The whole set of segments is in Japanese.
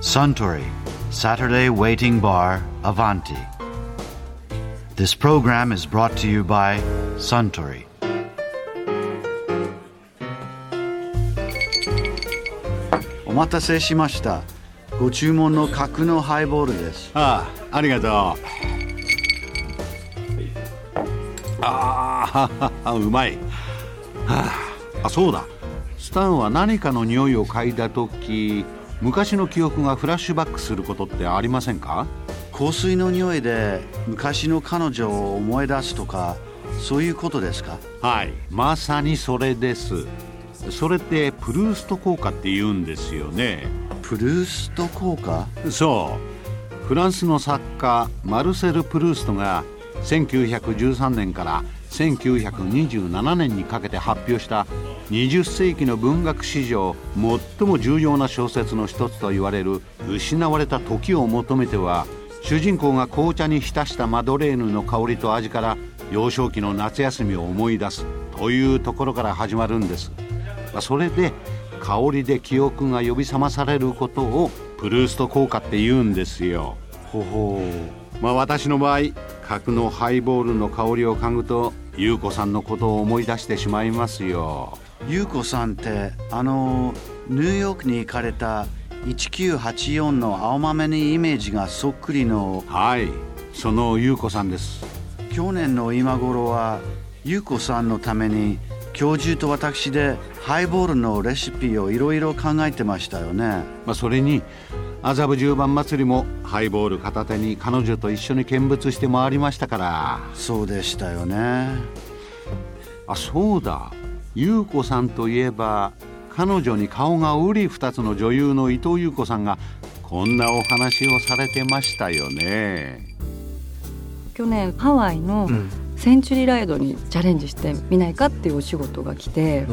Suntory Saturday Waiting Bar Avanti. This program is brought to you by Suntory. お待たせしました。ご注文の角のハイボールです。ああありがとうああうまい、はあ、あそうだスタンは何かの匂いを嗅いだ時昔の記憶がフラッシュバックすることってありませんか？香水の匂いで昔の彼女を思い出すとか、そういうことですか？はいまさにそれです。それってプルースト効果って言うんですよね。プルースト効果？そう。フランスの作家マルセル・プルーストが1913年から1927年にかけて発表した20世紀の文学史上最も重要な小説の一つと言われる「失われた時を求めては」主人公が紅茶に浸したマドレーヌの香りと味から幼少期の夏休みを思い出すというところから始まるんですそれで香りで記憶が呼び覚まされることをプルースト効果って言うんですよほほう。まあ私の場合角のハイボールの香りを嗅ぐと優子さんのことを思い出してしまいますよ。ゆうこさんってあのニューヨークに行かれた1984の青豆にイメージがそっくりのはいその優子さんです。去年の今頃はゆうこさんのために教授と私でハイボールのレシピをいろいろ考えてましたよね。まあそれに麻布十番祭りもハイボール片手に彼女と一緒に見物して回りましたから。そうでしたよね。あそうだ。優子さんといえば彼女に顔が瓜二つの女優の伊藤優子さんがこんなお話をされてましたよね。去年ハワイのセンチュリーライドにチャレンジしてみないかっていうお仕事が来て、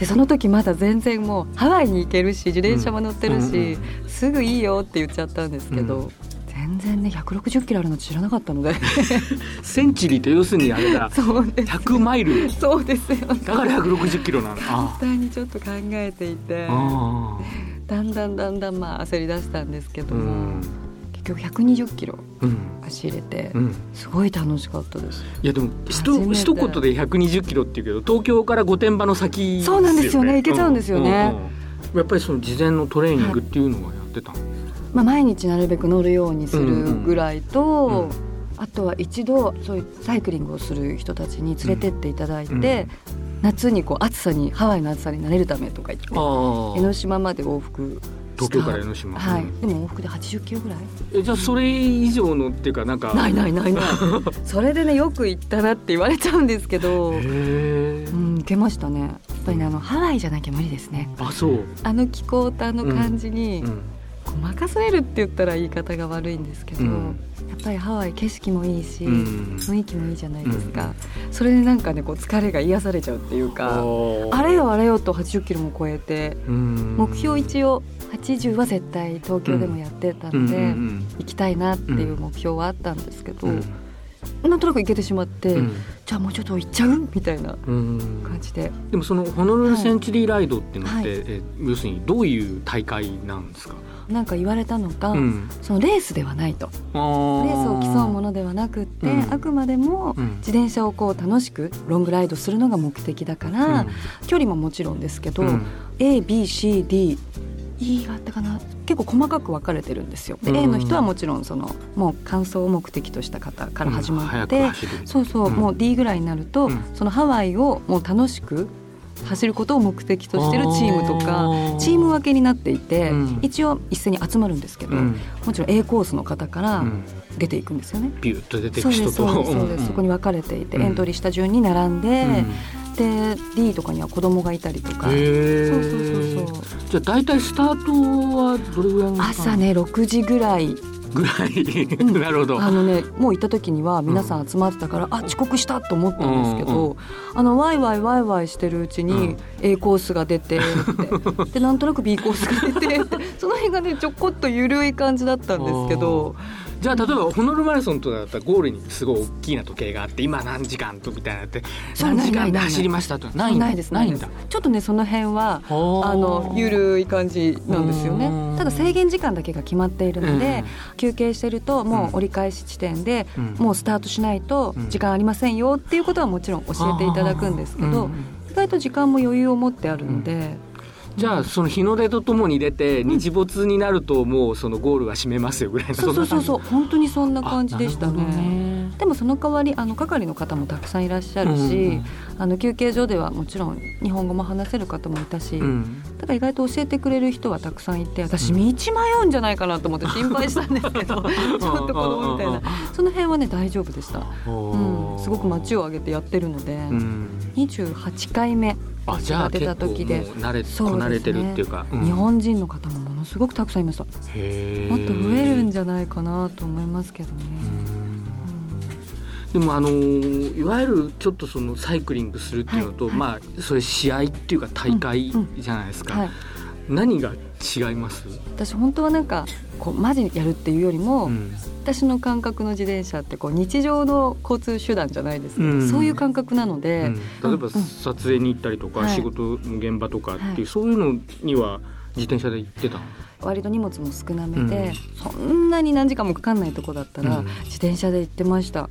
でその時まだ全然もうハワイに行けるし自転車も乗ってるし、すぐいいよって言っちゃったんですけど、全然ね160キロあるの知らなかったので。センチュリーって要するにあれだ。そうです。100マイル。そうですよね。だから160キロなの。簡あ。単にちょっと考えていてあだんだんだんだんまあ焦り出したんですけどうも、ん。結局120キロうん。走れて、うん。すごい楽しかったです。いやでもひと一言で120キロっていうけど東京から御殿場の先そうなんですよね。行けちゃうんですよね。うんやっぱりその事前のトレーニングっていうのはやってたの、まあ、毎日なるべく乗るようにするぐらいと、あとは一度そういうサイクリングをする人たちに連れてっていただいて、うん。夏にこう暑さにハワイの暑さに慣れるためとか言ってあ江ノ島まで往復東京から江ノ島。はい、うん。でも往復で80キロぐらい？えじゃあそれ以上のっていうかなんかないないないない。それでねよく行ったなって言われちゃうんですけど、へえうん、行けましたね。やっぱりねあのハワイじゃなきゃ無理ですね。あそう、あの気候とあの感じに、うんこう任せるって言ったら言い方が悪いんですけど、うん。やっぱりハワイ景色もいいし、うん。雰囲気もいいじゃないですか、それでなんかねこう疲れが癒されちゃうっていうかあれよあれよと80キロも超えてうん。目標一応80は絶対東京でもやってたので、うんうん行きたいなっていう目標はあったんですけど、うん。なんとなく行けてしまって、うん。じゃあもうちょっと行っちゃう？みたいなうん。感じで。でもそのホノルルセンチュリーライドっていうのって、はい。え要するにどういう大会なんですか、なんか言われたのが、うん、そのレースではないと。レレースを競うものではなくって、うん。あくまでもうん。自転車をこう楽しくロングライドするのが目的だから、距離ももちろんですけど、うん。ABCD E があったかな。結構細かく分かれてるんですよ。でうん。A の人はもちろんそのもう完走を目的とした方から始まって、走る。そうそう、うん。もう D ぐらいになると、うん。そのハワイをもう楽しく走ることを目的としてるチームとかチーム分けになっていて、うん。一応一斉に集まるんですけど、うん。もちろん A コースの方からうん。出ていくんですよね。ビュッと出てそうく人と。そうですそうです、んそこに分かれていて、うん。エントリーした順に並んで、うんで D とかには子供がいたりとか、そうそうそうそう。じゃあ大体スタートはどれぐらい朝ね6時ぐらい。ぐらい、なるほど。あのねもう行った時には皆さん集まってたから、あ遅刻したと思ったんですけど、あのワイワイワイワイしてるうちにうん。A コースが出て でなんとなく B コースが出てその辺がねちょこっと緩い感じだったんですけどじゃあ例えばホノルルマラソンとかだったらゴールにすごい大きな時計があって今何時間とみたいなって何時間で走りましたとないないですないんだ。ちょっとねその辺はあのゆるい感じなんですよね。ただ制限時間だけが決まっているので、休憩してるともう折り返し地点で、もうスタートしないと時間ありませんよっていうことはもちろん教えていただくんですけど、意外と時間も余裕を持ってあるので。じゃあその日の出とともに出て日没になるともうそのゴールは閉めますよぐらいな、そうそうそうそう。本当にそんな感じでしたね。でもその代わりあの係の方もたくさんいらっしゃるし、あの休憩所ではもちろん日本語も話せる方もいたし、だから意外と教えてくれる人はたくさんいて私道迷うんじゃないかなと思って心配したんですけど ちょっと子供みたいな。その辺はね大丈夫でした、うん、すごく街を挙げてやってるので、うん、28回目あじゃあ出た時で。慣れ慣れてるっていうか、うん、日本人の方もものすごくたくさんいました。もっと増えるんじゃないかなと思いますけどね。でもあのいわゆるちょっとそのサイクリングするっていうのと、はい、まあそれ試合っていうか大会じゃないですか、うんうん。はい、何が違います？私本当はなんかこうマジにやるっていうよりも、うん、私の感覚の自転車ってこう日常の交通手段じゃないですけど、うん、そういう感覚なので、うん、例えば撮影に行ったりとか、仕事の現場とかっていう、はい、そういうのには自転車で行ってた割と荷物も少なめで、うん、そんなに何時間もかかんないとこだったら、自転車で行ってました。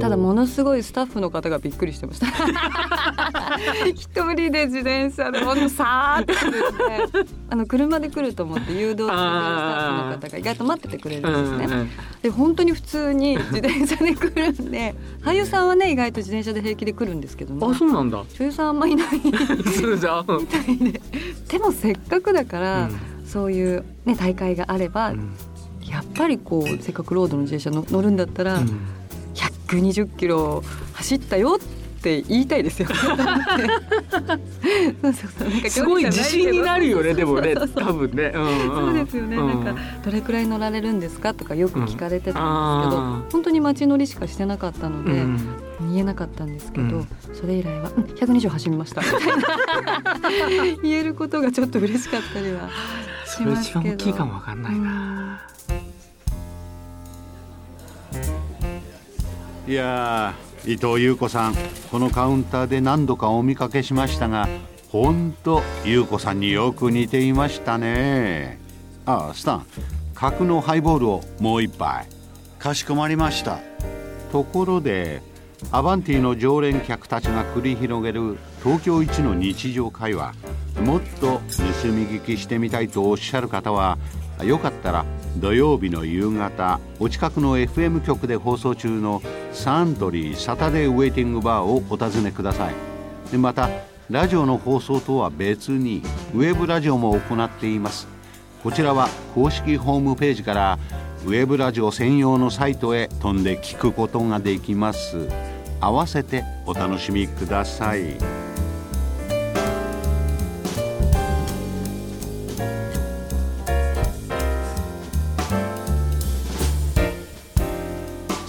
ただものすごいスタッフの方がびっくりしてました。一人で自転車でほんとさーって あの車で来ると思って誘導してくれるスタッフの方が意外と待っててくれるんですね。で本当に普通に自転車で来るんで俳優さんはね意外と自転車で平気で来るんですけどねあそうなんだ。女優さんあんまいない みたいで。でもせっかくだから、うんそういう、ね、大会があれば、うん、やっぱりこうせっかくロードの自転車の乗るんだったら、うん、120キロ走ったよって言いたいですよ。すごい自信になるよねでもね多分ね、そうですよね、うん、なんかどれくらい乗られるんですかとかよく聞かれてたんですけど、うん、本当に街乗りしかしてなかったので、うん、言えなかったんですけど、それ以来は「うん、120走りました」言えることがちょっと嬉しかったりはそれ一番大きいかもわかんないな、いや伊藤優子さんこのカウンターで何度かお見かけしましたが本当優子さんによく似ていましたね。ああスタン角のハイボールをもう一杯。かしこまりました。ところでアバンティの常連客たちが繰り広げる東京一の日常会話。もっと盗み聞きしてみたいとおっしゃる方はよかったら土曜日の夕方お近くの FM 局で放送中のサントリーサタデーウェイティングバーをお尋ねください。でまたラジオの放送とは別にウェブラジオも行っています。こちらは公式ホームページからウェブラジオ専用のサイトへ飛んで聞くことができます。合わせてお楽しみください。